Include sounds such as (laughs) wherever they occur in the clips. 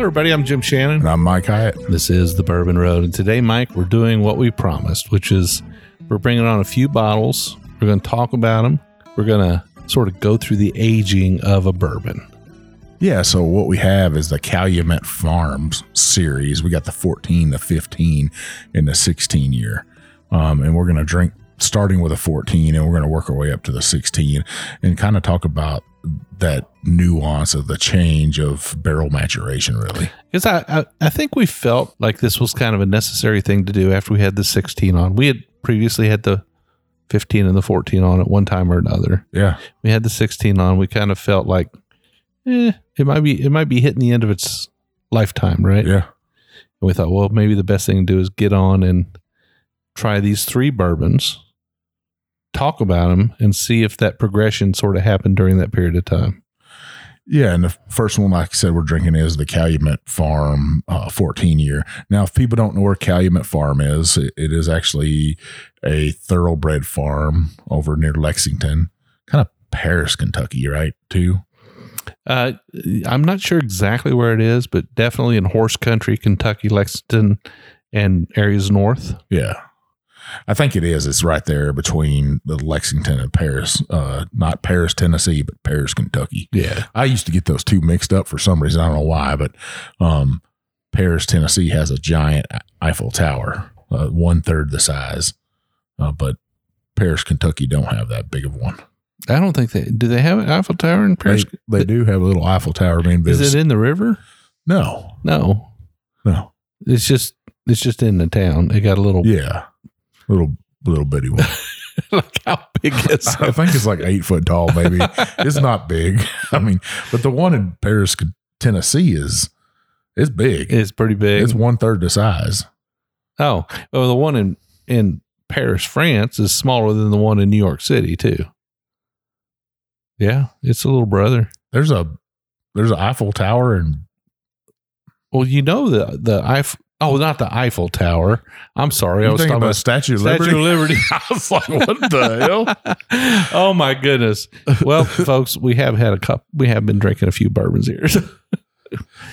Hello, everybody. I'm Jim Shannon. And I'm Mike Hyatt. This is the Bourbon Road. And today, Mike, we're doing what we promised, which is we're bringing on a few bottles. We're going to talk about them. We're going to sort of go through the aging of a bourbon. Yeah, so what we have is the Calumet Farms series. We got the 14, the 15, and the 16 year. Um, and we're going to drink starting with a 14 and we're going to work our way up to the 16 and kind of talk about that nuance of the change of barrel maturation really Because I, I, I think we felt like this was kind of a necessary thing to do after we had the 16 on. We had previously had the 15 and the 14 on at one time or another. yeah We had the 16 on. We kind of felt like, eh, it might be it might be hitting the end of its lifetime, right? yeah And we thought, well, maybe the best thing to do is get on and try these three bourbons, talk about them, and see if that progression sort of happened during that period of time. yeah and the first one like i said we're drinking is the calumet farm uh, 14 year now if people don't know where calumet farm is it, it is actually a thoroughbred farm over near lexington kind of paris kentucky right too Uh, I'm not sure exactly where it is, but definitely in horse country, Kentucky, Lexington, and areas north. Yeah. I think it is. It's right there between the Lexington and Paris. Uh, not Paris, Tennessee, but Paris, Kentucky. Yeah. I used to get those two mixed up for some reason. I don't know why, but um, Paris, Tennessee has a giant Eiffel Tower, uh, one third the size, uh, but Paris, Kentucky don't have that big of one. I don't think they do. They have an Eiffel Tower in Paris? they do have a little Eiffel Tower being Is it in the river? no, No, no, it's just it's just in the town. They got a little yeah, little little bitty one. (laughs) like how big is I think it's like eight foot tall, maybe. (laughs) it's not big. I mean, but the one in Paris, Tennessee is it's big. It's pretty big. It's one third the size. oh, well, the one in in Paris, France, is smaller than the one in New York City too. Yeah, it's a little brother. There's a there's an Eiffel Tower and Well, you know the the Eiffel. Oh, not the Eiffel Tower. I'm sorry. I was talking about Statue of Statue Liberty. of Liberty. (laughs) I was like, what the (laughs) hell? oh my goodness. Well, (laughs) folks, we have had a cup. We have been drinking a few bourbons here.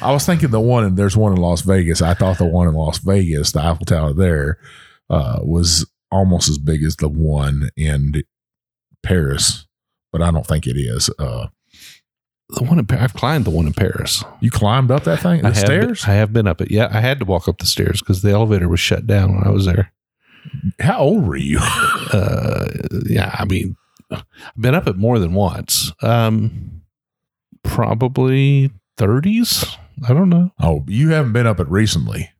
I was thinking the one and there's one in Las Vegas. I thought the one in Las Vegas, the Eiffel Tower there, uh, was almost as big as the one in Paris, but I don't think it is. Uh, the one in Pa- I've climbed the one in Paris. you climbed up that thing, the I have stairs. I have been up it. Yeah, I had to walk up the stairs because the elevator was shut down when I was there. How old were you? (laughs) Uh, yeah, I mean, I've been up it more than once. Um, probably 30s. I don't know. Oh, you haven't been up it recently.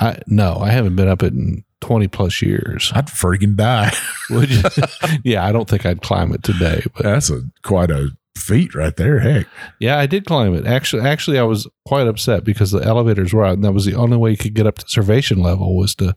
I no, I haven't been up it in 20 plus years. I'd freaking die. Would you? (laughs) (laughs) yeah, I don't think I'd climb it today, but That's a quite a feat right there. Heck, yeah, I did climb it. Actually, actually, I was quite upset because the elevators were out, and that was the only way you could get up to servation level was to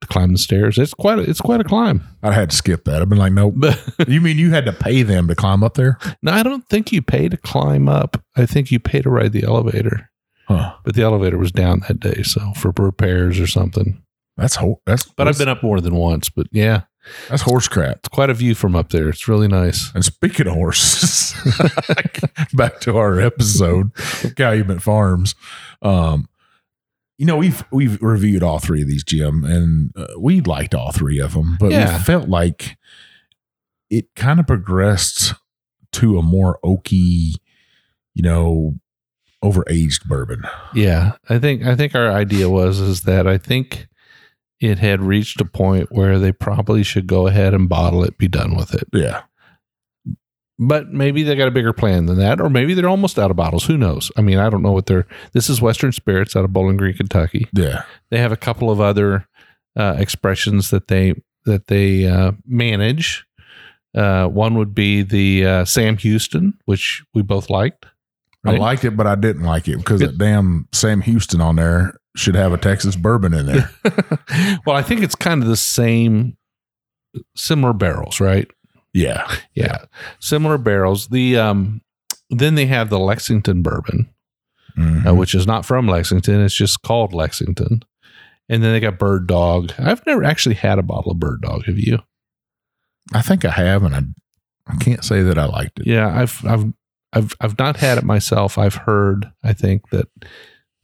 to climb the stairs. It's quite a, it's quite a climb. I'd had to skip that. I've been like, nope. (laughs) You mean you had to pay them to climb up there? no, I don't think you pay to climb up. I think you pay to ride the elevator. Huh. But the elevator was down that day, so for repairs or something. That's ho- that's. But that's, I've been up more than once. But yeah, That's horse crap. it's quite a view from up there. It's really nice. And speaking of horses, (laughs) back to our episode Calumet Farms. Um, you know, we've we've reviewed all three of these, Jim, and uh, we liked all three of them, but Yeah. we felt like it kind of progressed to a more oaky, you know, overaged bourbon. Yeah, I think I think our idea was is that I think it had reached a point where they probably should go ahead and bottle it, be done with it. Yeah. But maybe they got a bigger plan than that, or maybe they're almost out of bottles. Who knows? I mean, I don't know what they're. This is Western Spirits out of Bowling Green, Kentucky. Yeah. They have a couple of other uh, expressions that they that they uh, manage. Uh, one would be the uh, Sam Houston, which we both liked. I liked it, but I didn't like it because that damn Sam Houston on there should have a Texas bourbon in there. (laughs) well, I think it's kind of the same, similar barrels, right? yeah. Yeah, similar barrels. The um, then they have the Lexington bourbon, Mhm. uh, which is not from Lexington. It's just called Lexington. And then they got Bird Dog. I've never actually had a bottle of Bird Dog. Have you? I think I have, and I, I can't say that I liked it. Yeah, I've I've I've I've not had it myself. I've heard. I think that.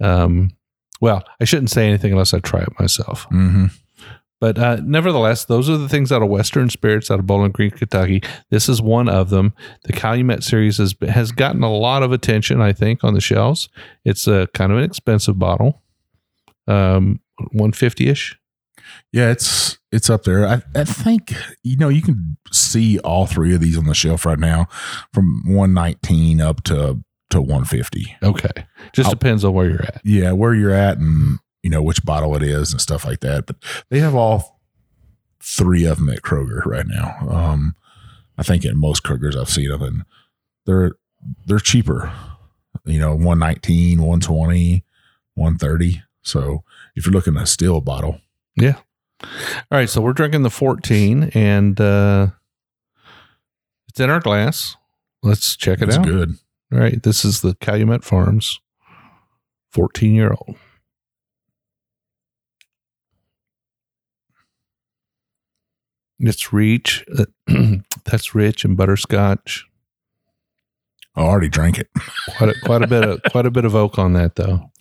Um, well, I shouldn't say anything unless I try it myself. hmm But uh, nevertheless, those are the things out of Western Spirits out of Bowling Green, Kentucky. This is one of them. The Calumet series has has gotten a lot of attention, I think, on the shelves. It's a kind of an expensive bottle, um, one fifty ish. Yeah, it's it's up there. I, I think you know you can see all three of these on the shelf right now, from one nineteen up to to one fifty. Okay, just I'll- depends on where you're at. Yeah, where you're at and you know which bottle it is and stuff like that. But they have all three of them at Kroger right now. Um, I think in most Krogers I've seen them, and they're they're cheaper. You know, 119, 120, 130. So if you're looking at a still bottle, yeah. All right, so we're drinking the fourteen, and uh, it's in our glass. Let's check it it's out. good. All right, this is the Calumet Farms, fourteen year old. It's rich. Uh, (clears throat) that's rich and butterscotch. I already drank it. Quite a, quite a bit of quite a bit of oak on that though.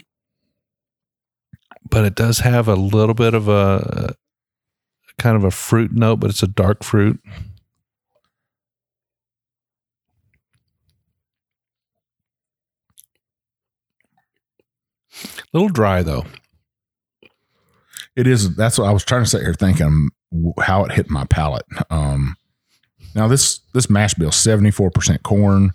But it does have a little bit of a kind of a fruit note, but it's a dark fruit. A little dry though. It is. That's what I was trying to sit here thinking how it hit my palate. Um, now this this mash bill seventy four percent corn,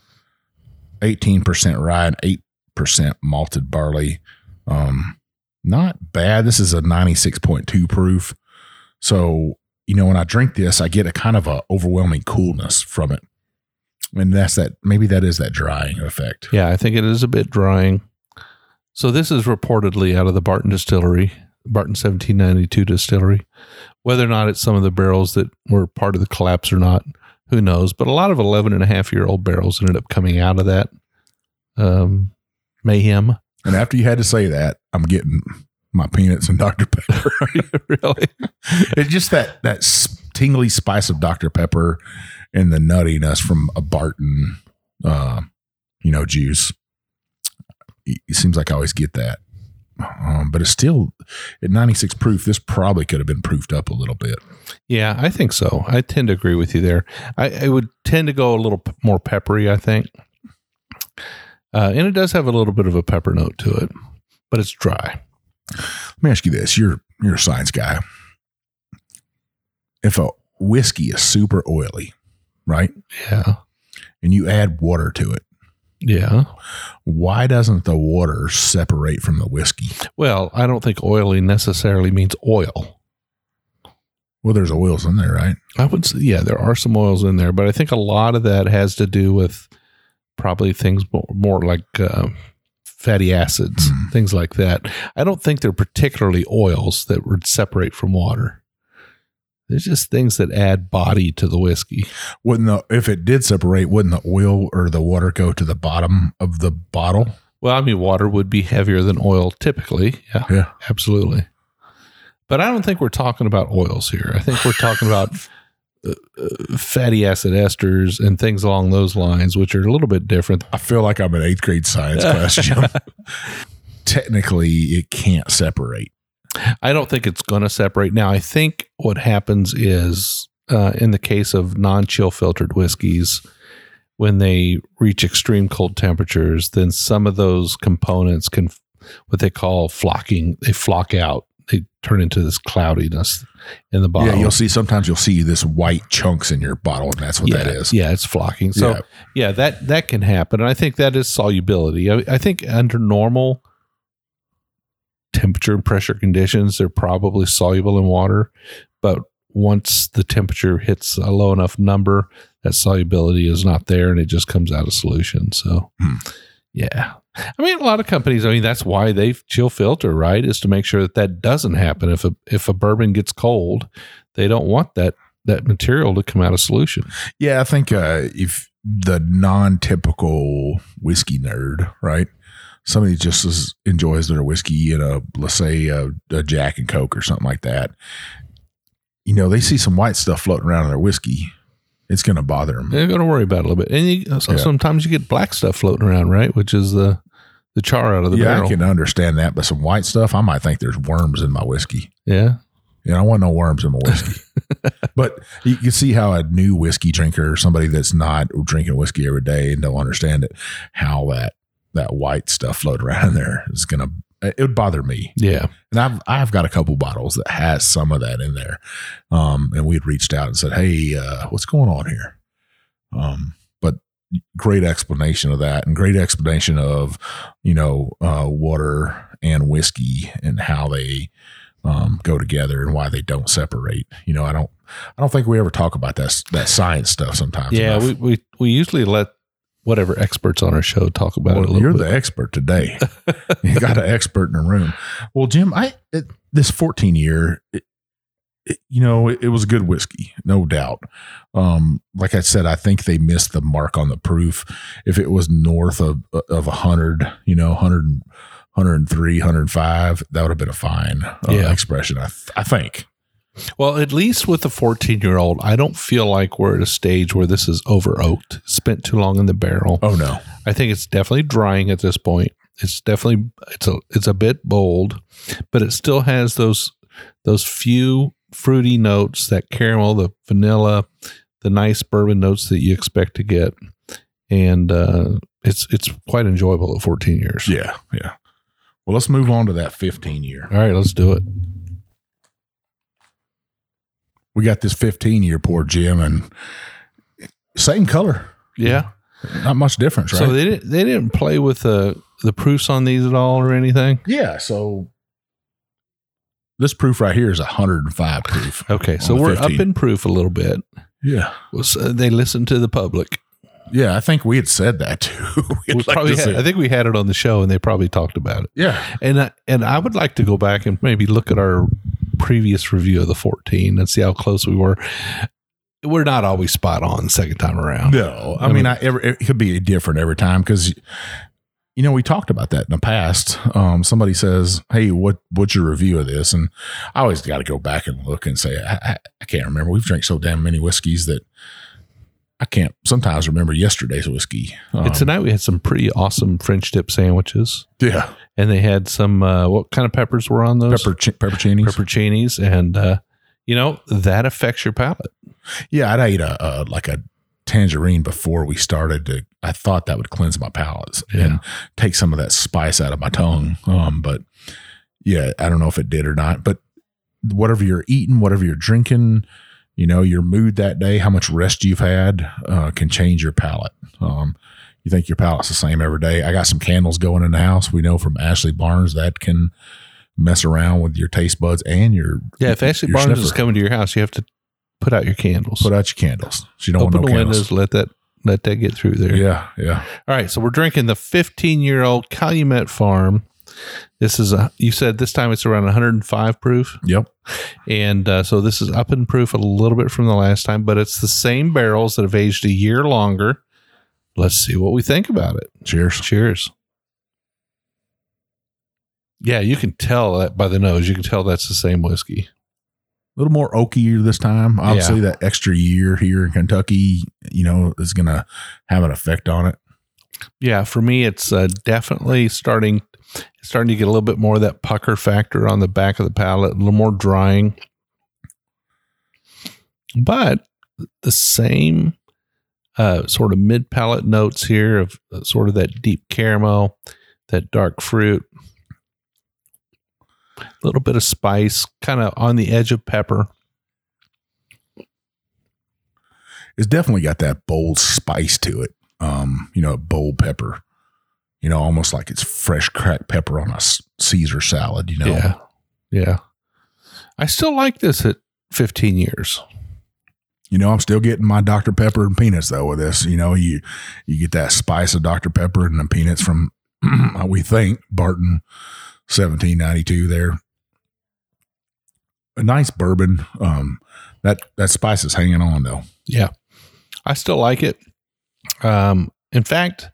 eighteen percent rye, and eight percent malted barley. Um, not bad. This is a ninety six point two proof. So you know when I drink this, I get a kind of a overwhelming coolness from it, and that's that. Maybe that is that drying effect. Yeah, I think it is a bit drying. So this is reportedly out of the Barton Distillery, Barton 1792 Distillery. Whether or not it's some of the barrels that were part of the collapse or not, who knows? But a lot of 11 and a half year old barrels ended up coming out of that um, mayhem. And after you had to say that, I'm getting my peanuts and Dr Pepper. (laughs) really? it's just that that tingly spice of Dr Pepper and the nuttiness from a Barton, uh, you know, juice. It seems like I always get that, um, but it's still at 96 proof. This probably could have been proofed up a little bit. Yeah, I think so. I tend to agree with you there. I, I would tend to go a little p- more peppery, I think. Uh, and it does have a little bit of a pepper note to it, but it's dry. Let me ask you this: You're you're a science guy. If a whiskey is super oily, right, Yeah. and you add water to it, Yeah. why doesn't the water separate from the whiskey? Well, I don't think oily necessarily means oil. Well, there's oils in there, right? I would say, yeah, there are some oils in there, but I think a lot of that has to do with probably things more, more like uh, fatty acids, Mm. things like that. I don't think they're particularly oils that would separate from water. There's just things that add body to the whiskey. Wouldn't the if it did separate, wouldn't the oil or the water go to the bottom of the bottle? Well, I mean, water would be heavier than oil typically. Yeah, Yeah. absolutely. But I don't think we're talking about oils here. I think we're talking about (laughs) uh, uh, fatty acid esters and things along those lines, which are a little bit different. I feel like I'm an eighth grade science class, Jim. (laughs) Technically, it can't separate. I don't think it's going to separate. Now, I think what happens is uh, in the case of non chill filtered whiskeys, when they reach extreme cold temperatures, then some of those components can what they call flocking. They flock out. They turn into this cloudiness in the bottle. Yeah, you'll see. Sometimes you'll see this white chunks in your bottle, and that's what yeah, that is. Yeah, it's flocking. So Yeah. yeah. that that can happen, and I think that is solubility. I, I think under normal temperature and pressure conditions, they're probably soluble in water, but once the temperature hits a low enough number, that solubility is not there, and it just comes out of solution. So Hmm. yeah. I mean, a lot of companies. I mean, that's why they chill filter, right? Is to make sure that that doesn't happen. If a if a bourbon gets cold, they don't want that that material to come out of solution. Yeah, I think uh, if the non-typical whiskey nerd, right? Somebody just as enjoys their whiskey in a, let's say, a, a Jack and Coke or something like that. You know, they see some white stuff floating around in their whiskey. It's going to bother them. They're going to worry about it a little bit. And you, so Yeah. sometimes you get black stuff floating around, right? Which is the the char out of the yeah, barrel. I can understand that, but some white stuff, I might think there's worms in my whiskey. yeah. You know, I want no worms in my whiskey. (laughs) but you can see how a new whiskey drinker, somebody that's not drinking whiskey every day and don't understand it, how that that white stuff floating around there is gonna it would bother me. Yeah. And I've I've got a couple bottles that has some of that in there. Um, and we'd reached out and said, Hey, uh, what's going on here? Um, but great explanation of that and great explanation of, you know, uh, water and whiskey and how they um, go together and why they don't separate. You know, I don't I don't think we ever talk about that that science stuff sometimes. Yeah. enough. We, we, we usually let whatever experts on our show talk about Well, it a little you're bit. the expert today. (laughs) you got an expert in the room. Well, Jim, I it, this 14 year, it, it- you know, it, was good whiskey, no doubt. Um, like I said, I think they missed the mark on the proof. If it was north of of 100, you know, 100, 103, 105, that would have been a fine uh, Yeah. expression. I th- I think. Well, at least with the 14 year old, I don't feel like we're at a stage where this is over oaked, spent too long in the barrel. Oh no, I think it's definitely drying at this point. It's definitely it's a it's a bit bold, but it still has those those few fruity notes, that caramel, the vanilla, the nice bourbon notes that you expect to get, and uh, it's it's quite enjoyable at 14 years. yeah, yeah. Well, let's move on to that 15 year. All right, let's do it. We got this 15 year pour Jim and same color. Yeah. Not much difference, right? So they didn't they didn't play with the the proofs on these at all or anything. yeah. So this proof right here is 105 proof. Okay, so we're 15. up in proof a little bit. Yeah. Was uh, they listened to the public? Yeah. I think we had said that too. (laughs) We like probably had, I think we had it on the show, and they probably talked about it. yeah. And I, and I would like to go back and maybe look at our previous review of the 14 and see how close we were. We're not always spot on the second time around. No, I, I mean, mean- I, every, it could be different every time because, you know, we talked about that in the past. Um, somebody says, "Hey, what what's your review of this?" And I always got to go back and look and say, I, I, I can't remember. We've drank so damn many whiskeys that I can't sometimes remember yesterday's whiskey. Um, And tonight we had some pretty awesome French dip sandwiches, yeah, and they had some uh, what kind of peppers were on those? pepper ch- pepperoncinis. pepperoncinis, and uh, you know that affects your palate. Yeah, I'd ate a, a like a tangerine before we started to. I thought that would cleanse my palate Yeah. and take some of that spice out of my tongue. Um, but yeah, I don't know if it did or not. But whatever you're eating, whatever you're drinking, you know, your mood that day, how much rest you've had, uh, can change your palate. Um, you think your palate's the same every day. I got some candles going in the house. We know from Ashley Barnes that can mess around with your taste buds and your Yeah, if Ashley Barnes is coming to your house, you have to put out your candles, Put out your candles. So you don't open want the candles. windows, let that let that get through there. Yeah, yeah. All right, so we're drinking the 15 year old Calumet Farm. This is a you said this time it's around 105 proof, Yep. and uh, so this is up in proof a little bit from the last time, but it's the same barrels that have aged a year longer. Let's see what we think about it. Cheers. Cheers. Yeah, you can tell that by the nose. You can tell that's the same whiskey. A little more oaky this time. Obviously, that extra year here in Kentucky, you know, is going to have an effect on it. Yeah, for me, it's uh, definitely starting starting to get a little bit more of that pucker factor on the back of the palate, a little more drying, but the same uh, sort of mid palate notes here of uh, sort of that deep caramel, that dark fruit, a little bit of spice, kind of on the edge of pepper. It's definitely got that bold spice to it. Um, you know, a bold pepper. You know, almost like it's fresh cracked pepper on a Caesar salad. You know, Yeah. Yeah. I still like this at 15 years. You know, I'm still getting my Dr. Pepper and peanuts though with this. You know, you you get that spice of Dr. Pepper and the peanuts from (clears throat) we think Barton 1792 there. A nice bourbon. Um that that spice is hanging on though. Yeah. I still like it. Um, in fact,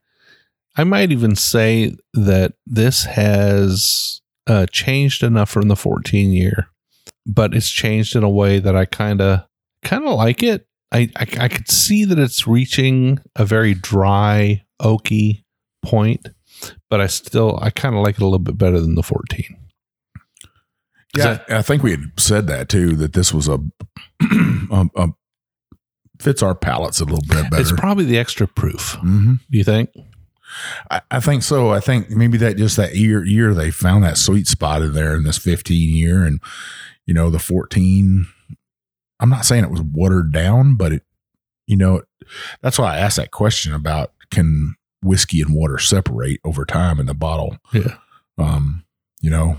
I might even say that this has uh, changed enough from the 14 year, but it's changed in a way that I kind of kind of like it. I, I I could see that it's reaching a very dry, oaky point, but I still I kind of like it a little bit better than the 14. Yeah, I think we had said that too. That this was a, (clears throat) um, um, fits our palates a little bit better. It's probably the extra proof. hmm Do you think? I, I think so. I think maybe that just that year year they found that sweet spot in there in this 15 year, and you know the 14. I'm not saying it was watered down, but it, you know, that's why I asked that question about can whiskey and water separate over time in the bottle. Yeah. Um, you know,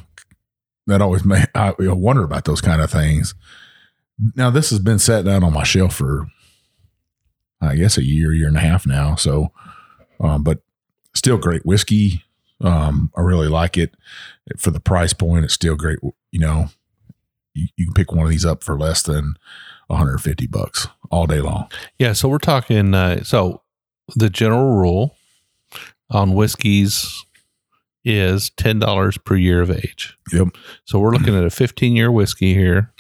that always made I wonder about those kind of things. Now this has been set down on my shelf for, I guess, a year, year and a half now. So, um, but still great whiskey. Um, I really like it for the price point. It's still great. You know, you, you can pick one of these up for less than 150 bucks all day long. Yeah, so we're talking. Uh, so the general rule on whiskeys is ten dollars per year of age. Yep. So we're looking at a fifteen year whiskey here.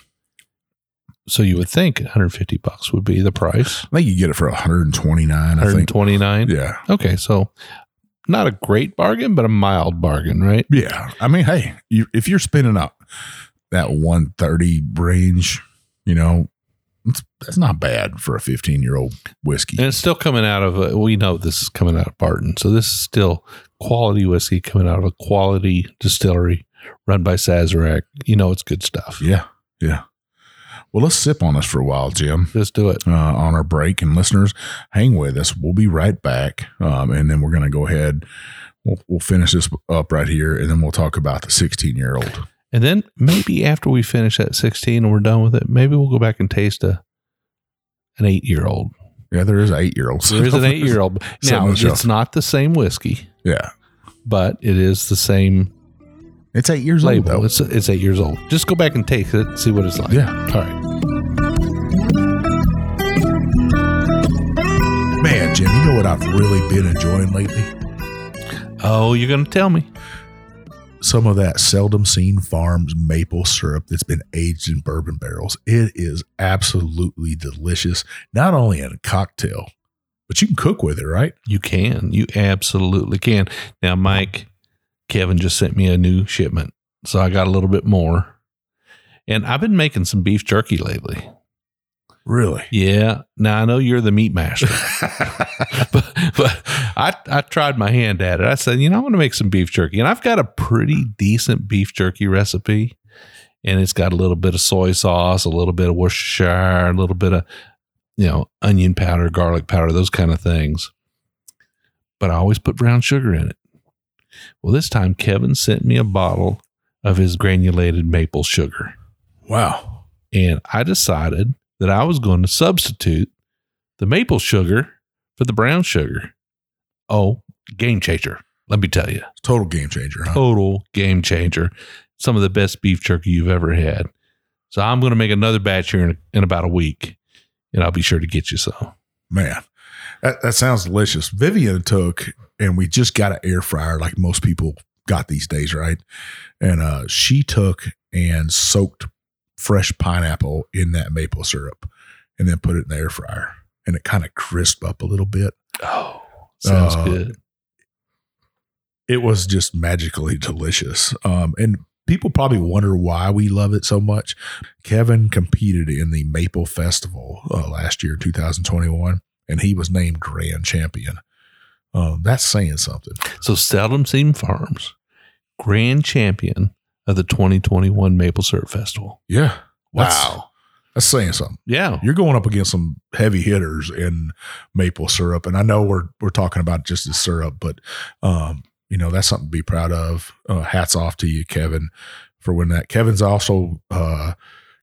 So you would think 150 bucks would be the price. I think you get it for 129. I think. 129. Yeah. Okay, so not a great bargain, but a mild bargain, right? Yeah. I mean, hey, you, if you're spinning up that 130 range, you know, it's, that's not bad for a 15 year old whiskey. And it's still coming out of a, we know this is coming out of Barton. So this is still quality whiskey coming out of a quality distillery run by Sazerac. You know it's good stuff. Yeah. Yeah. Well, let's sip on this for a while, Jim, Let's do it. uh, on our break. And listeners, hang with us. We'll be right back. Um, and then we're going to go ahead. We'll, we'll finish this up right here. And then we'll talk about the 16 year old. And then maybe after we finish that 16 and we're done with it, maybe we'll go back and taste a an eight year old. Yeah, there is an eight year old. There is an eight year old. (laughs) Now, on the shelf. it's not the same whiskey, Yeah. but it is the same It's eight years label. old, though. It's, it's eight years old. Just go back and taste it, see what it's like. Yeah. All right. Jim, you know what I've really been enjoying lately? Oh, you're going to tell me. some of that seldom seen farms maple syrup that's been aged in bourbon barrels. It is absolutely delicious, not only in a cocktail, but you can cook with it, right? You can. You absolutely can. Now, Mike, Kevin just sent me a new shipment. So I got a little bit more. And I've been making some beef jerky lately. Really? Yeah. Now I know you're the meat master, (laughs) (laughs) but, but I, I tried my hand at it. I said, you know, I want to make some beef jerky. And I've got a pretty decent beef jerky recipe. And it's got a little bit of soy sauce, a little bit of Worcestershire, a little bit of, you know, onion powder, garlic powder, those kind of things. But I always put brown sugar in it. Well, this time Kevin sent me a bottle of his granulated maple sugar. wow. And I decided that I was going to substitute the maple sugar for the brown sugar. Oh, game changer. Let me tell you, Total game changer, huh? total game changer. Some of the best beef jerky you've ever had. So I'm going to make another batch here in, in about a week, and I'll be sure to get you some. Man, that, that sounds delicious. Vivian took, and we just got an air fryer like most people got these days, right? And uh, she took and soaked fresh pineapple in that maple syrup and then put it in the air fryer. And it kind of crisped up a little bit. Oh, sounds Uh, good. It was just magically delicious. Um, and people probably wonder why we love it so much. Kevin competed in the Maple Festival uh, last year, 2021. and he was named grand champion. Um, that's saying something. So Seldom Seen Farms, grand champion of the 2021 Maple Syrup Festival. Yeah. That's, Wow. that's saying something. Yeah. You're going up against some heavy hitters in maple syrup, and I know we're we're talking about just the syrup, but um, you know that's something to be proud of. Uh, hats off to you, Kevin, for winning that. Kevin's also uh,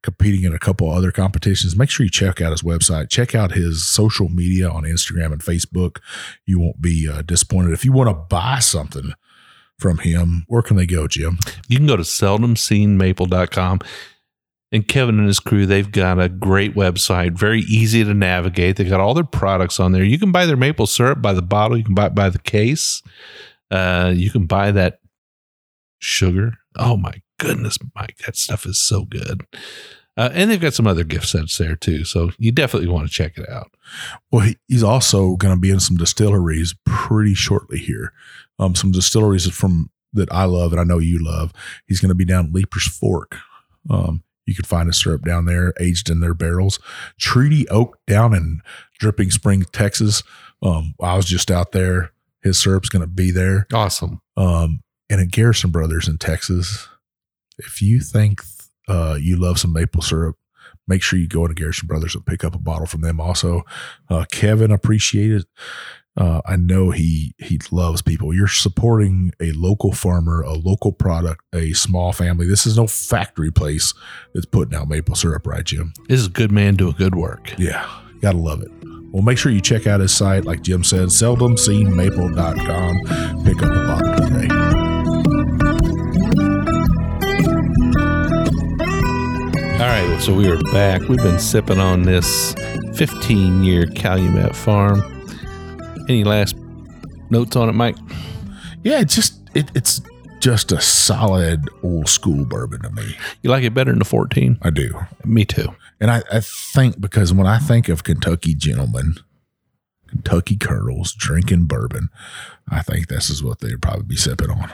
competing in a couple other competitions. Make sure you check out his website. Check out his social media on Instagram and Facebook. You won't be uh, disappointed. If you want to buy something from him, where can they go, Jim? You can go to seldomseenmaple.com. And Kevin and his crew, they've got a great website, very easy to navigate. They've got all their products on there. You can buy their maple syrup by the bottle. You can buy it by the case. Uh, you can buy that sugar. Oh my goodness, Mike, that stuff is so good. Uh, and they've got some other gift sets there too. So you definitely want to check it out. Well, he, he's also going to be in some distilleries pretty shortly here. Um, some distilleries from that I love and I know you love. He's going to be down Leiper's Fork. Um, you can find a syrup down there, aged in their barrels. Treaty Oak down in Dripping Spring, Texas. Um, I was just out there. His syrup's going to be there. Awesome. Um, and at Garrison Brothers in Texas, if you think uh, you love some maple syrup, make sure you go into Garrison Brothers and pick up a bottle from them. Also, uh, Kevin appreciated. Uh, I know he he loves people. You're supporting a local farmer, a local product, a small family. This is no factory place that's putting out maple syrup, right, Jim? This is a good man doing good work. Yeah, gotta love it. Well, make sure you check out his site, like Jim said, seldomseenmaple.com. Pick up a bottle today. Right, so we are back. We've been sipping on this 15 year Calumet Farm. Any last notes on it, Mike? Yeah, it's just it, it's just a solid old school bourbon to me. You like it better than the 14? I do, Me too. and I, I think because when I think of Kentucky gentlemen, Kentucky colonels drinking bourbon, I think this is what they'd probably be sipping on.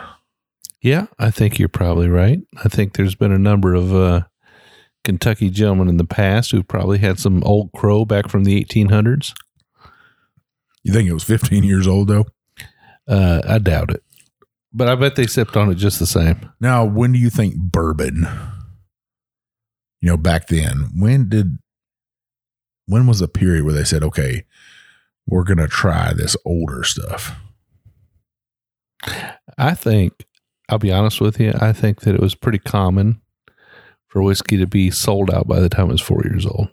Yeah, I think you're probably right. I think there's been a number of uh, Kentucky gentlemen in the past who probably had some old crow back from the 1800s. You think it was 15 years old though? Uh, I doubt it. But I bet they sipped on it just the same. Now, when do you think bourbon? You know, back then, when did when was the period where they said, "Okay, we're going to try this older stuff"? I think, I'll be honest with you, I think that it was pretty common for whiskey to be sold out by the time it was four years old.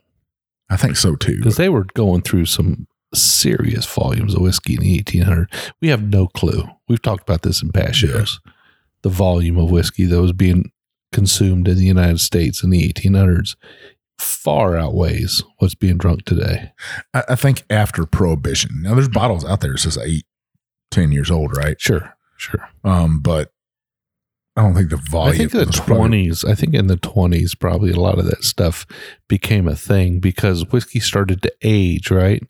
I think so too. because they were going through some serious volumes of whiskey in the 1800s. We have no clue. We've talked about this in past Yeah. shows. The volume of whiskey that was being consumed in the United States in the 1800s far outweighs what's being drunk today. I, I think after Prohibition. Now, there's bottles out there that says eight, 10 years old, right? Sure, sure. Um, but I don't think the volume. I think the 20s, I think in the 20s, probably a lot of that stuff became a thing because whiskey started to age, right?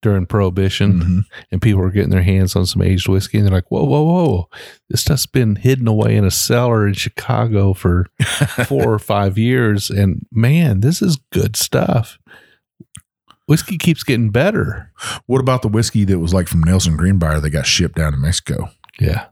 During Prohibition. Mhm. and people were getting their hands on some aged whiskey and they're like, whoa, whoa, whoa. This stuff's been hidden away in a cellar in Chicago for (laughs) four or five years. And man, this is good stuff. Whiskey keeps getting better. What about the whiskey that was like from Nelson Greenbrier that got shipped down to Mexico? Yeah.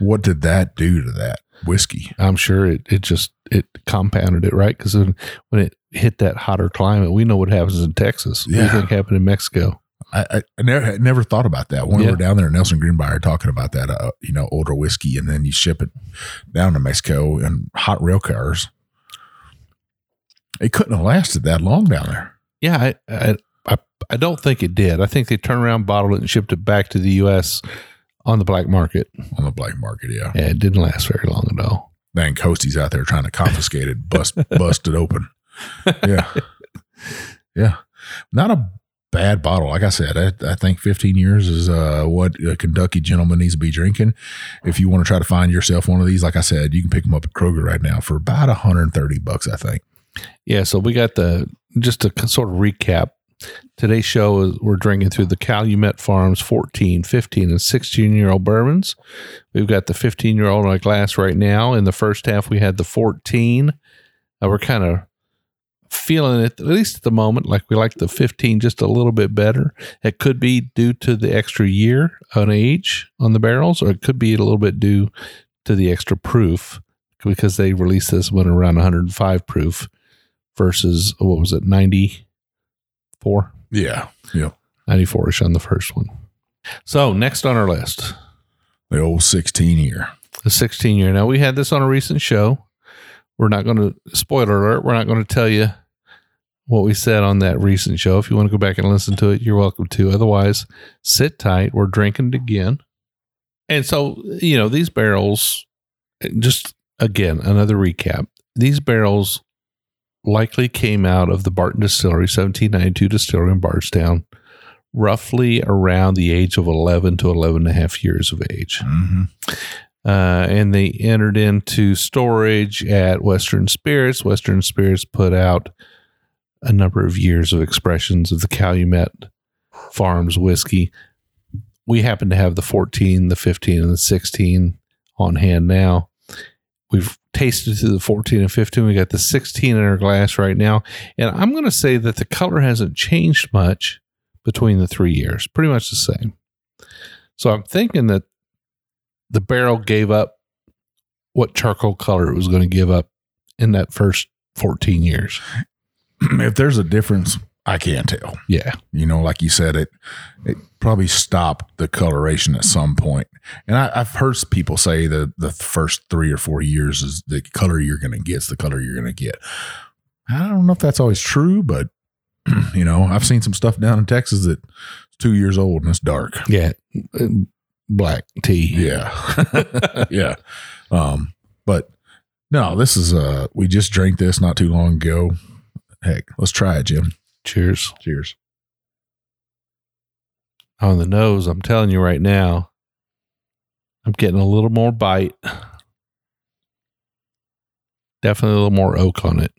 What did that do to that whiskey? I'm sure it, it just, it compounded it, right? Because when it hit that hotter climate, we know what happens in Texas. What do you Yeah. think happened in Mexico? I, I, I never never thought about that. When we were down there Nelson Greenbrier talking about that, uh, you know, older whiskey, and then you ship it down to Mexico in hot rail cars. It couldn't have lasted that long down there. Yeah, I, I, I, I don't think it did. I think they turned around, bottled it, and shipped it back to the U.S. on the black market. on the black market. Yeah, Yeah, it didn't last very long at all. Van Coastie's out there trying to confiscate it, bust (laughs) bust it open. Yeah, yeah, not a bad bottle. Like I said, I, I think 15 years is uh, what a Kentucky gentleman needs to be drinking. If you want to try to find yourself one of these, like I said, you can pick them up at Kroger right now for about 130 bucks. I think. Yeah, so we got the just to sort of recap. Today's show is we're drinking through the Calumet Farms 14, 15, and 16 year old bourbons. We've got the 15 year old in our glass right now. In the first half, we had the 14. Uh, we're kind of feeling it, at least at the moment, like we like the 15 just a little bit better. It could be due to the extra year on age on the barrels, or it could be a little bit due to the extra proof because they released this one around 105 proof versus, what was it, 94? Yeah. Yeah. 94 ish on the first one. So, next on our list, The old 16 year. the 16 year. Now, we had this on a recent show. We're not going to, spoiler alert, we're not going to tell you what we said on that recent show. If you want to go back and listen to it, you're welcome to. Otherwise, sit tight. We're drinking it again. And so, you know, these barrels, just again, another recap. These barrels likely came out of the Barton Distillery, 1792 Distillery in Bardstown, roughly around the age of 11 to 11 and a half years of age. hmm Uh, and they entered into storage at Western Spirits. Western Spirits put out a number of years of expressions of the Calumet Farms whiskey. We happen to have the 14, the 15, and the 16 on hand now. We've tasted through the 14 and 15. We got the 16 in our glass right now. And I'm going to say that the color hasn't changed much between the three years, pretty much the same. So I'm thinking that the barrel gave up what charcoal color it was going to give up in that first 14 years. (clears throat) if there's a difference, I can't tell. Yeah. You know, like you said, it it probably stopped the coloration at some point. And I, I've heard people say that the first three or four years is the color you're going to get is the color you're going to get. I don't know if that's always true, but (clears throat) you know, I've seen some stuff down in Texas that's two years old and it's dark. Yeah. Black tea. Yeah, (laughs) yeah. Um, but no, this is uh, we just drank this not too long ago. Heck, let's try it, Jim. Cheers. Cheers. On the nose, I'm telling you right now, I'm getting a little more bite. Definitely a little more oak on it.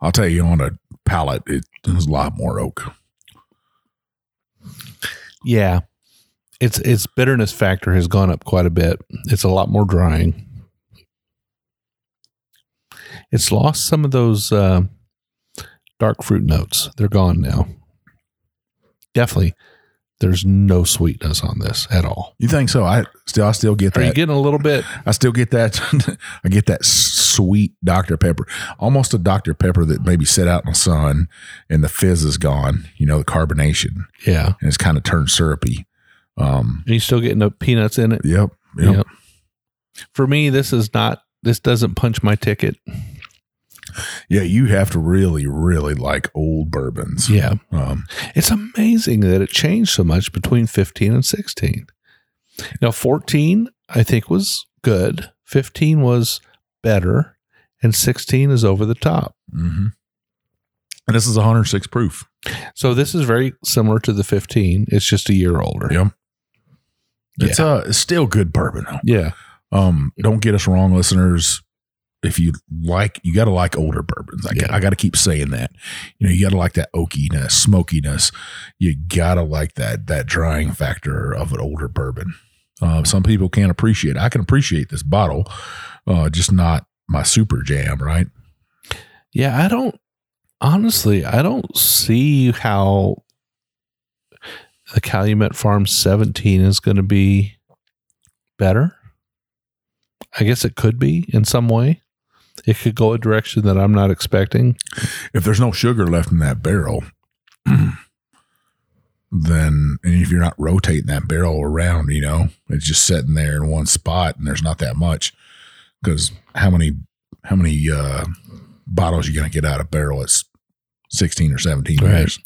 I'll tell you on a palate, it, there's a lot more oak. Yeah. Its its bitterness factor has gone up quite a bit. It's a lot more drying. It's lost some of those uh, dark fruit notes. They're gone now. Definitely, there's no sweetness on this at all. You think so? I still, I still get Are you that. getting a little bit? I still get that. (laughs) I get that sweet Dr Pepper, almost a Dr Pepper that maybe set out in the sun and the fizz is gone. You know, the carbonation, Yeah. and it's kind of turned syrupy. Um, Are you still getting the peanuts in it? yep, yep. Yep. For me, this is not. This doesn't punch my ticket. Yeah, you have to really, really like old bourbons. Yeah. Um, It's amazing that it changed so much between 15 and 16. Now, 14, I think, was good. 15 was better. And 16 is over the top. mhm. And this is 106 proof. So this is very similar to the 15. It's just a year older. Yep. It's uh it's still good bourbon. though. Yeah. Um, don't get us wrong, listeners. If you like, you got to like older bourbons. I, Yeah. I got to keep saying that. You know, you got to like that oakiness, smokiness. You got to like that that drying factor of an older bourbon. Uh, some people can't appreciate. it. I can appreciate this bottle, uh, just not my super jam, right? Yeah. I don't, honestly, I don't see how the Calumet Farm 17 is going to be better. I guess it could be in some way. It could go a direction that I'm not expecting. If there's no sugar left in that barrel, (clears throat) then and if you're not rotating that barrel around, you know, it's just sitting there in one spot and there's not that much. Because how many how many uh bottles you gonna get out of barrel? It's sixteen or seventeen Right. years.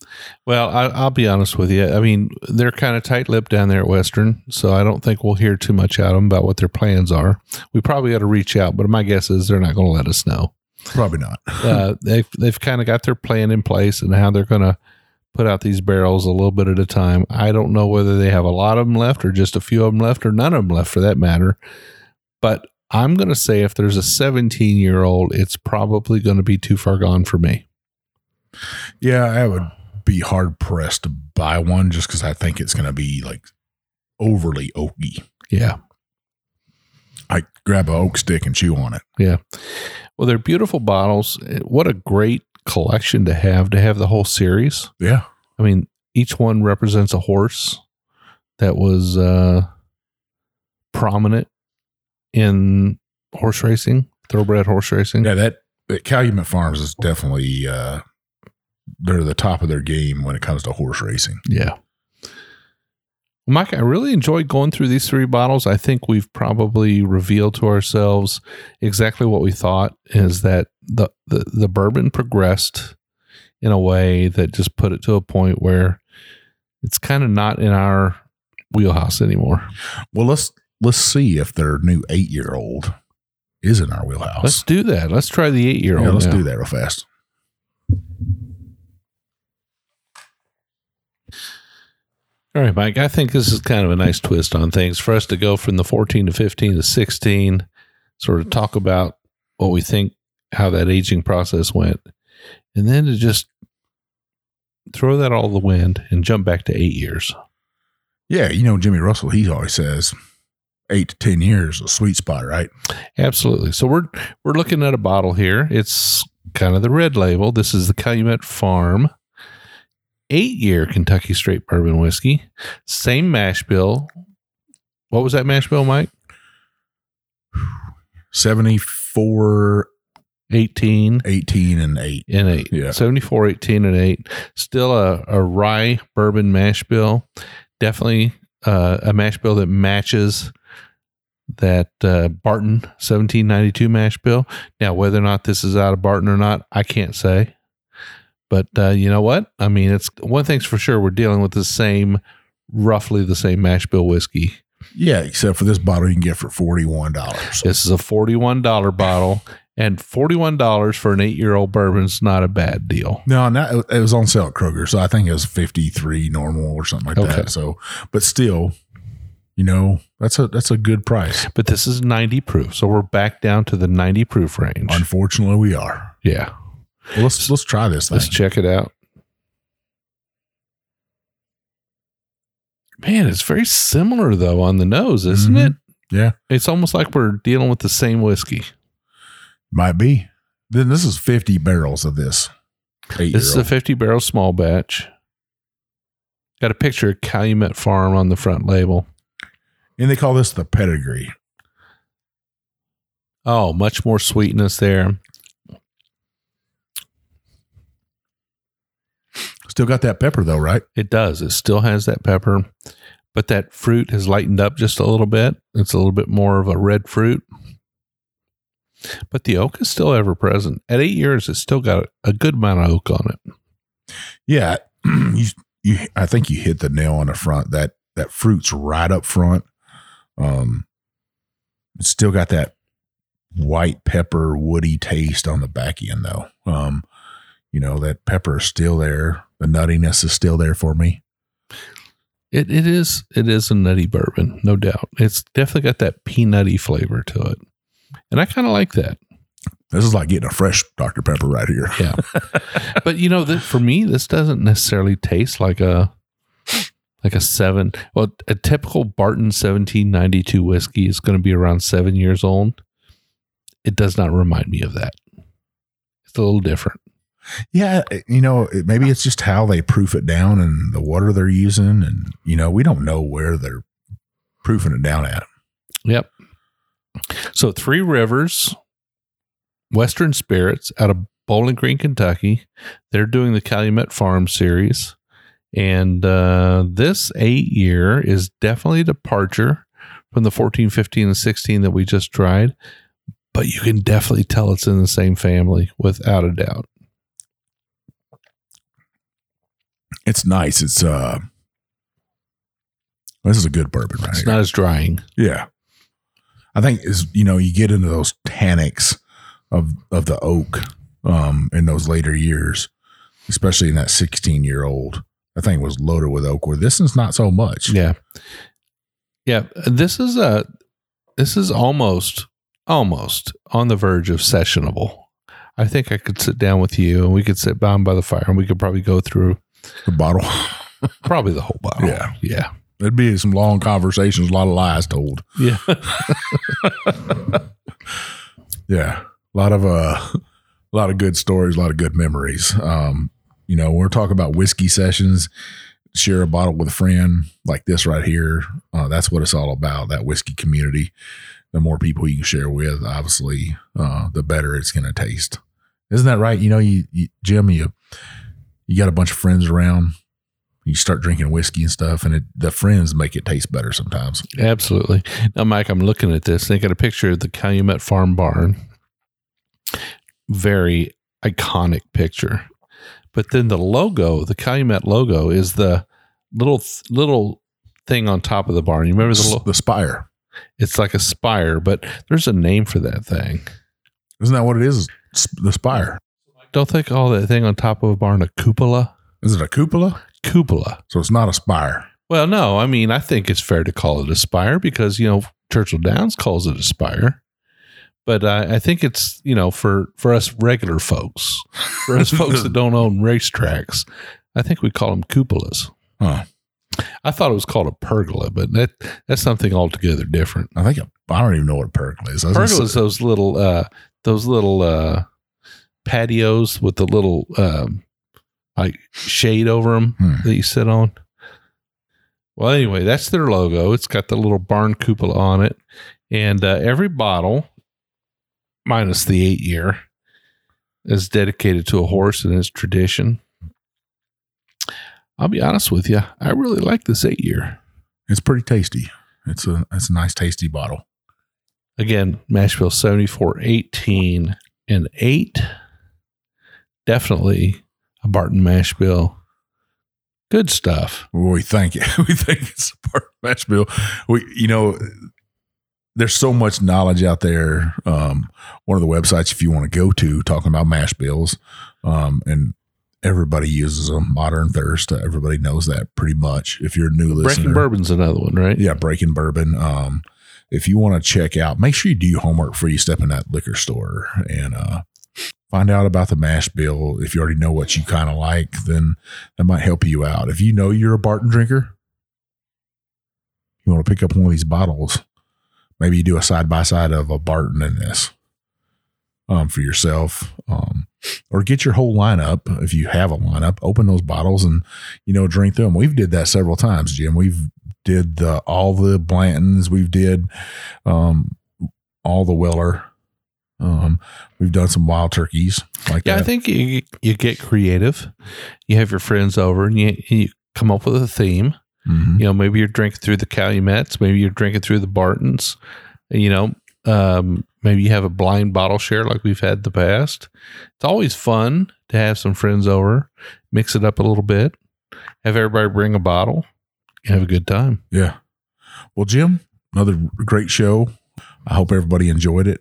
Well, I, I'll be honest with you. I mean, they're kind of tight lipped down there at Western, so I don't think we'll hear too much out of them about what their plans are. We probably ought to reach out, but my guess is they're not going to let us know. Probably not. (laughs) Uh, they've they've kind of got their plan in place and how they're going to put out these barrels a little bit at a time. I don't know whether they have a lot of them left or just a few of them left or none of them left for that matter. But I'm going to say if there's a 17 year old, it's probably going to be too far gone for me. Yeah, I would be hard pressed to buy one just because I think it's gonna be like overly oaky. Yeah. I grab a oak stick and chew on it. Yeah. Well, they're beautiful bottles. What a great collection to have to have the whole series. Yeah. I mean, each one represents a horse that was uh, prominent in horse racing, thoroughbred horse racing. Yeah, that, that Calumet Farms is definitely uh they're the top of their game when it comes to horse racing. Yeah. Mike, I really enjoyed going through these three bottles. I think we've probably revealed to ourselves exactly what we thought is that the, the, the bourbon progressed in a way that just put it to a point where it's kind of not in our wheelhouse anymore. Well, let's let's see if their new eight year old is in our wheelhouse. Let's do that. Let's try the eight year old. yeah, let's do that real fast. All right, Mike. I think this is kind of a nice twist on things for us to go from the 14 to 15 to 16, sort of talk about what we think, how that aging process went, and then to just throw that all the wind and jump back to eight years. Yeah, you know Jimmy Russell. He always says eight to ten years a sweet spot, right? Absolutely. So we're we're looking at a bottle here. It's kind of the red label. This is the Calumet Farm eight year Kentucky straight bourbon whiskey. Same mash bill. What was that mash bill, Mike? Seventy four 18 18 and 8 and 8. Yeah. 74, 18 and 8. Still a, a rye bourbon mash bill. Definitely uh, a mash bill that matches that uh, Barton 1792 mash bill. Now, whether or not this is out of Barton or not, I can't say. But uh, you know what? I mean, it's one thing's for sure. We're dealing with the same, roughly the same mash bill whiskey. Yeah, except for this bottle you can get for $41. This is a $41 bottle, and $41 for an eight year old bourbon is not a bad deal. No, not, it was on sale at Kroger, so I think it was 53 normal or something like Okay. that. So, but still, you know, that's a that's a good price. But this is 90 proof. So we're back down to the 90 proof range. Unfortunately, we are. yeah. Well, let's let's try this thing. Let's check it out. Man, it's very similar though on the nose, isn't Mhm. it? Yeah, It's almost like we're dealing with the same whiskey. might be. Then this is 50 barrels of this. This is a 50 barrel small batch. Got a picture of Calumet Farm on the front label. and they call this the pedigree. Oh, much more sweetness there. Still got that pepper though, right? It does. It still has that pepper, but that fruit has lightened up just a little bit. It's a little bit more of a red fruit. But the oak is still ever present. At eight years, it's still got a good amount of oak on it. Yeah, (clears throat) you you. I think you hit the nail on the front. That that fruit's right up front. Um, it's still got that white pepper woody taste on the back end though. Um, you know that pepper is still there. The nuttiness is still there for me. It it is it is a nutty bourbon, no doubt. It's definitely got that peanutty flavor to it, and I kind of like that. This is like getting a fresh Dr Pepper right here. Yeah, (laughs) but you know, that for me, this doesn't necessarily taste like a like a seven. Well, a typical Barton seventeen ninety two whiskey is going to be around seven years old. It does not remind me of that. It's a little different. Yeah, you know, maybe it's just how they proof it down and the water they're using, and you know, we don't know where they're proofing it down at. Yep. So Three Rivers, Western Spirits out of Bowling Green, Kentucky. They're doing the Calumet Farm series. And uh, this eight year is definitely a departure from the 14, 15, and 16 that we just tried. But you can definitely tell it's in the same family without a doubt. It's nice. It's uh, this is a good bourbon right It's here. not as drying. Yeah. I think is you know, you get into those tannics of of the oak um in those later years, especially in that 16 year old. I think it was loaded with oak where this is not so much. Yeah. Yeah. This is a this is almost almost on the verge of sessionable. I think I could sit down with you and we could sit down by the fire and we could probably go through The bottle. (laughs) probably the whole bottle. Yeah. Yeah. It'd be some long conversations, a lot of lies told. Yeah. (laughs) Yeah, a lot of uh, a lot of good stories, a lot of good memories. Um, you know, we're talking about whiskey sessions, share a bottle with a friend like this right here. Uh, that's what it's all about. That whiskey community. The more people you can share with, obviously, uh, the better it's going to taste. Isn't that right? You know, you, you Jim, you you got a bunch of friends around. You start drinking whiskey and stuff, and it, the friends make it taste better sometimes. Absolutely. Now, Mike, I'm looking at this. They got a picture of the Calumet Farm Barn. Very iconic picture. But then the logo, the Calumet logo, is the little little thing on top of the barn. You remember the little? the spire. It's like a spire, but there's a name for that thing. Isn't that what it is? The spire. Don't they call that thing on top of a barn a cupola? Is it a cupola? Cupola. So it's not a spire. Well, no, I mean, I think it's fair to call it a spire because, you know, Churchill Downs calls it a spire. But uh, I think it's, you know, for, for us regular folks, for us folks that (laughs) don't own racetracks, I think we call them cupolas. Huh. I thought it was called a pergola, but that that's something altogether different. I think I don't even know what a pergola is. I was gonna those little uh those little uh patios with the little um like shade over them Hmm. that you sit on. Well, anyway, that's their logo. It's got the little barn cupola on it, and uh, every bottle, minus the eight year, is dedicated to a horse and its tradition. I'll be honest with you, I really like this eight year. It's pretty tasty. It's a it's a nice tasty bottle. Again, mash bill 74, 18, and 8. Definitely a Barton mash bill. Good stuff. We think (laughs) we think it's a Barton mash bill. We you know there's so much knowledge out there. Um, one of the websites if you want to go to talking about mash bills, um, and everybody uses them. Modern Thirst, everybody knows that pretty much. If you're a new listener, Breaking Bourbon's another one, right? yeah, Breaking Bourbon. Um, if you want to check out, make sure you do your homework before you step in that liquor store and uh, find out about the mash bill. If you already know what you kind of like, then that might help you out. If you know you're a Barton drinker, you want to pick up one of these bottles. Maybe you do a side by side of a Barton and this um, for yourself, um, or get your whole lineup if you have a lineup. Open those bottles and you know drink them. We've did that several times, Jim. We've did the all the Blantons. We've did um, all the Weller. Um, we've done some wild turkeys like Yeah, that. I think you, you get creative. You have your friends over and you, you come up with a theme. Mhm. You know, maybe you're drinking through the Calumets, maybe you're drinking through the Bartons. You know, um, maybe you have a blind bottle share like we've had in the past. It's always fun to have some friends over, mix it up a little bit, have everybody bring a bottle, and have a good time. Yeah. Well, Jim, another great show. I hope everybody enjoyed it.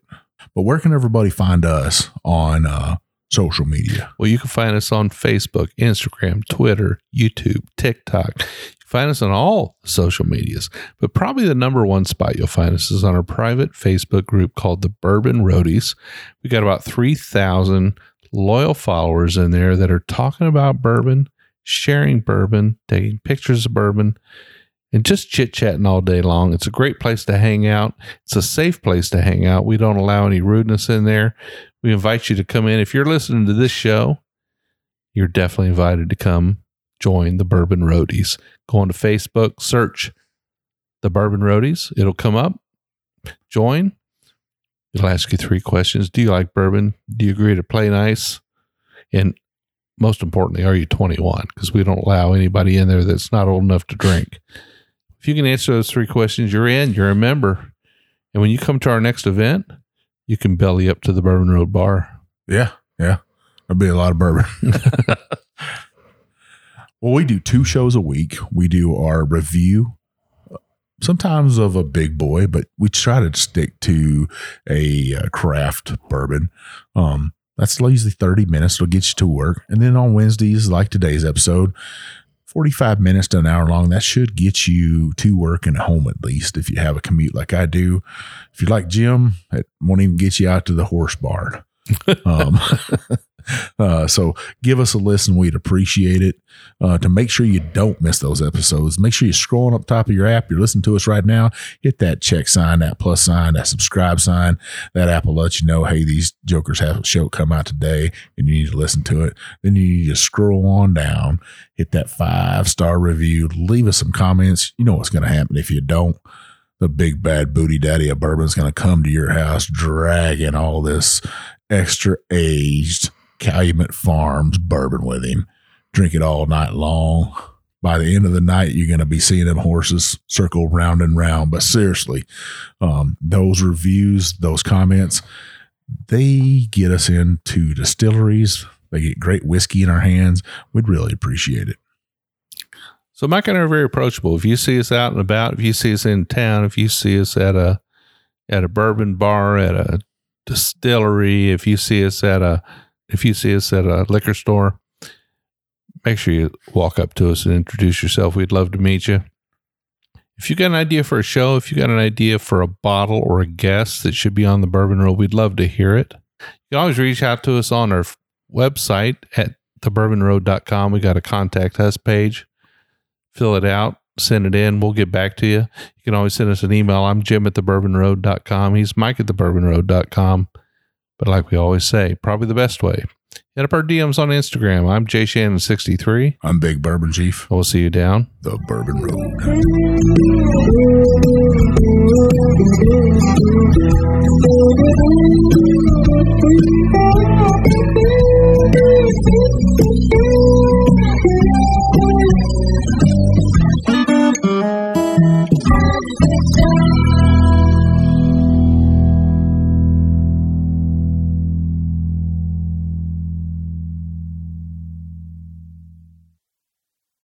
But where can everybody find us on uh, social media? Well, you can find us on Facebook, Instagram, Twitter, YouTube, TikTok. You can find us on all social medias, but probably the number one spot you'll find us is on our private Facebook group called the Bourbon Roadies. We got about 3,000 loyal followers in there that are talking about bourbon, sharing bourbon, taking pictures of bourbon, and just chit chatting all day long. It's a great place to hang out. It's a safe place to hang out. We don't allow any rudeness in there. We invite you to come in. If you're listening to this show, you're definitely invited to come join the Bourbon Roadies. Go on to Facebook, search the Bourbon Roadies. It'll come up. Join. It'll ask you three questions. Do you like bourbon? Do you agree to play nice? And most importantly, are you 21? Because we don't allow anybody in there that's not old enough to drink. If you can answer those three questions, you're in, you're a member. And when you come to our next event, you can belly up to the Bourbon Road Bar. Yeah. Yeah. There'll be a lot of bourbon. (laughs) well, we do two shows a week. We do our review, sometimes of a big boy, but we try to stick to a uh, craft bourbon. Um, that's usually 30 minutes. It'll get you to work. And then on Wednesdays, like today's episode, 45 minutes to an hour long. That should get you to work and home at least if you have a commute like I do. If you like Jim, it won't even get you out to the horse barn. (laughs) um, (laughs) Uh, so give us a listen. We'd appreciate it. Uh, to make sure you don't miss those episodes, make sure you're scrolling up top of your app. You're listening to us right now. Hit that check sign, that plus sign, that subscribe sign. That app will let you know, hey, these jokers have a show come out today and you need to listen to it. Then you need to scroll on down, hit that five star review, leave us some comments. You know what's going to happen if you don't the big bad booty daddy of bourbon is going to come to your house dragging all this extra aged Calumet Farms bourbon with him. Drink it all night long. By the end of the night, you're going to be seeing them horses circle round and round. But seriously, um, those reviews, those comments, they get us into distilleries. They get great whiskey in our hands. We'd really appreciate it. So Mike and I are very approachable. If you see us out and about, if you see us in town, if you see us at a at a bourbon bar, at a distillery, if you see us at a if you see us at a liquor store, make sure you walk up to us and introduce yourself. We'd love to meet you. If you got an idea for a show, if you got an idea for a bottle or a guest that should be on the Bourbon Road, we'd love to hear it. You can always reach out to us on our website at thebourbonroad.com. We got a contact us page fill it out, send it in. We'll get back to you. You can always send us an email. I'm Jim at thebourbonroad.com. He's Mike at thebourbonroad.com. But like we always say, probably the best way. Hit up our DMs on Instagram. I'm Jay Shannon63. I'm Big Bourbon Chief. We'll see you down the Bourbon Road.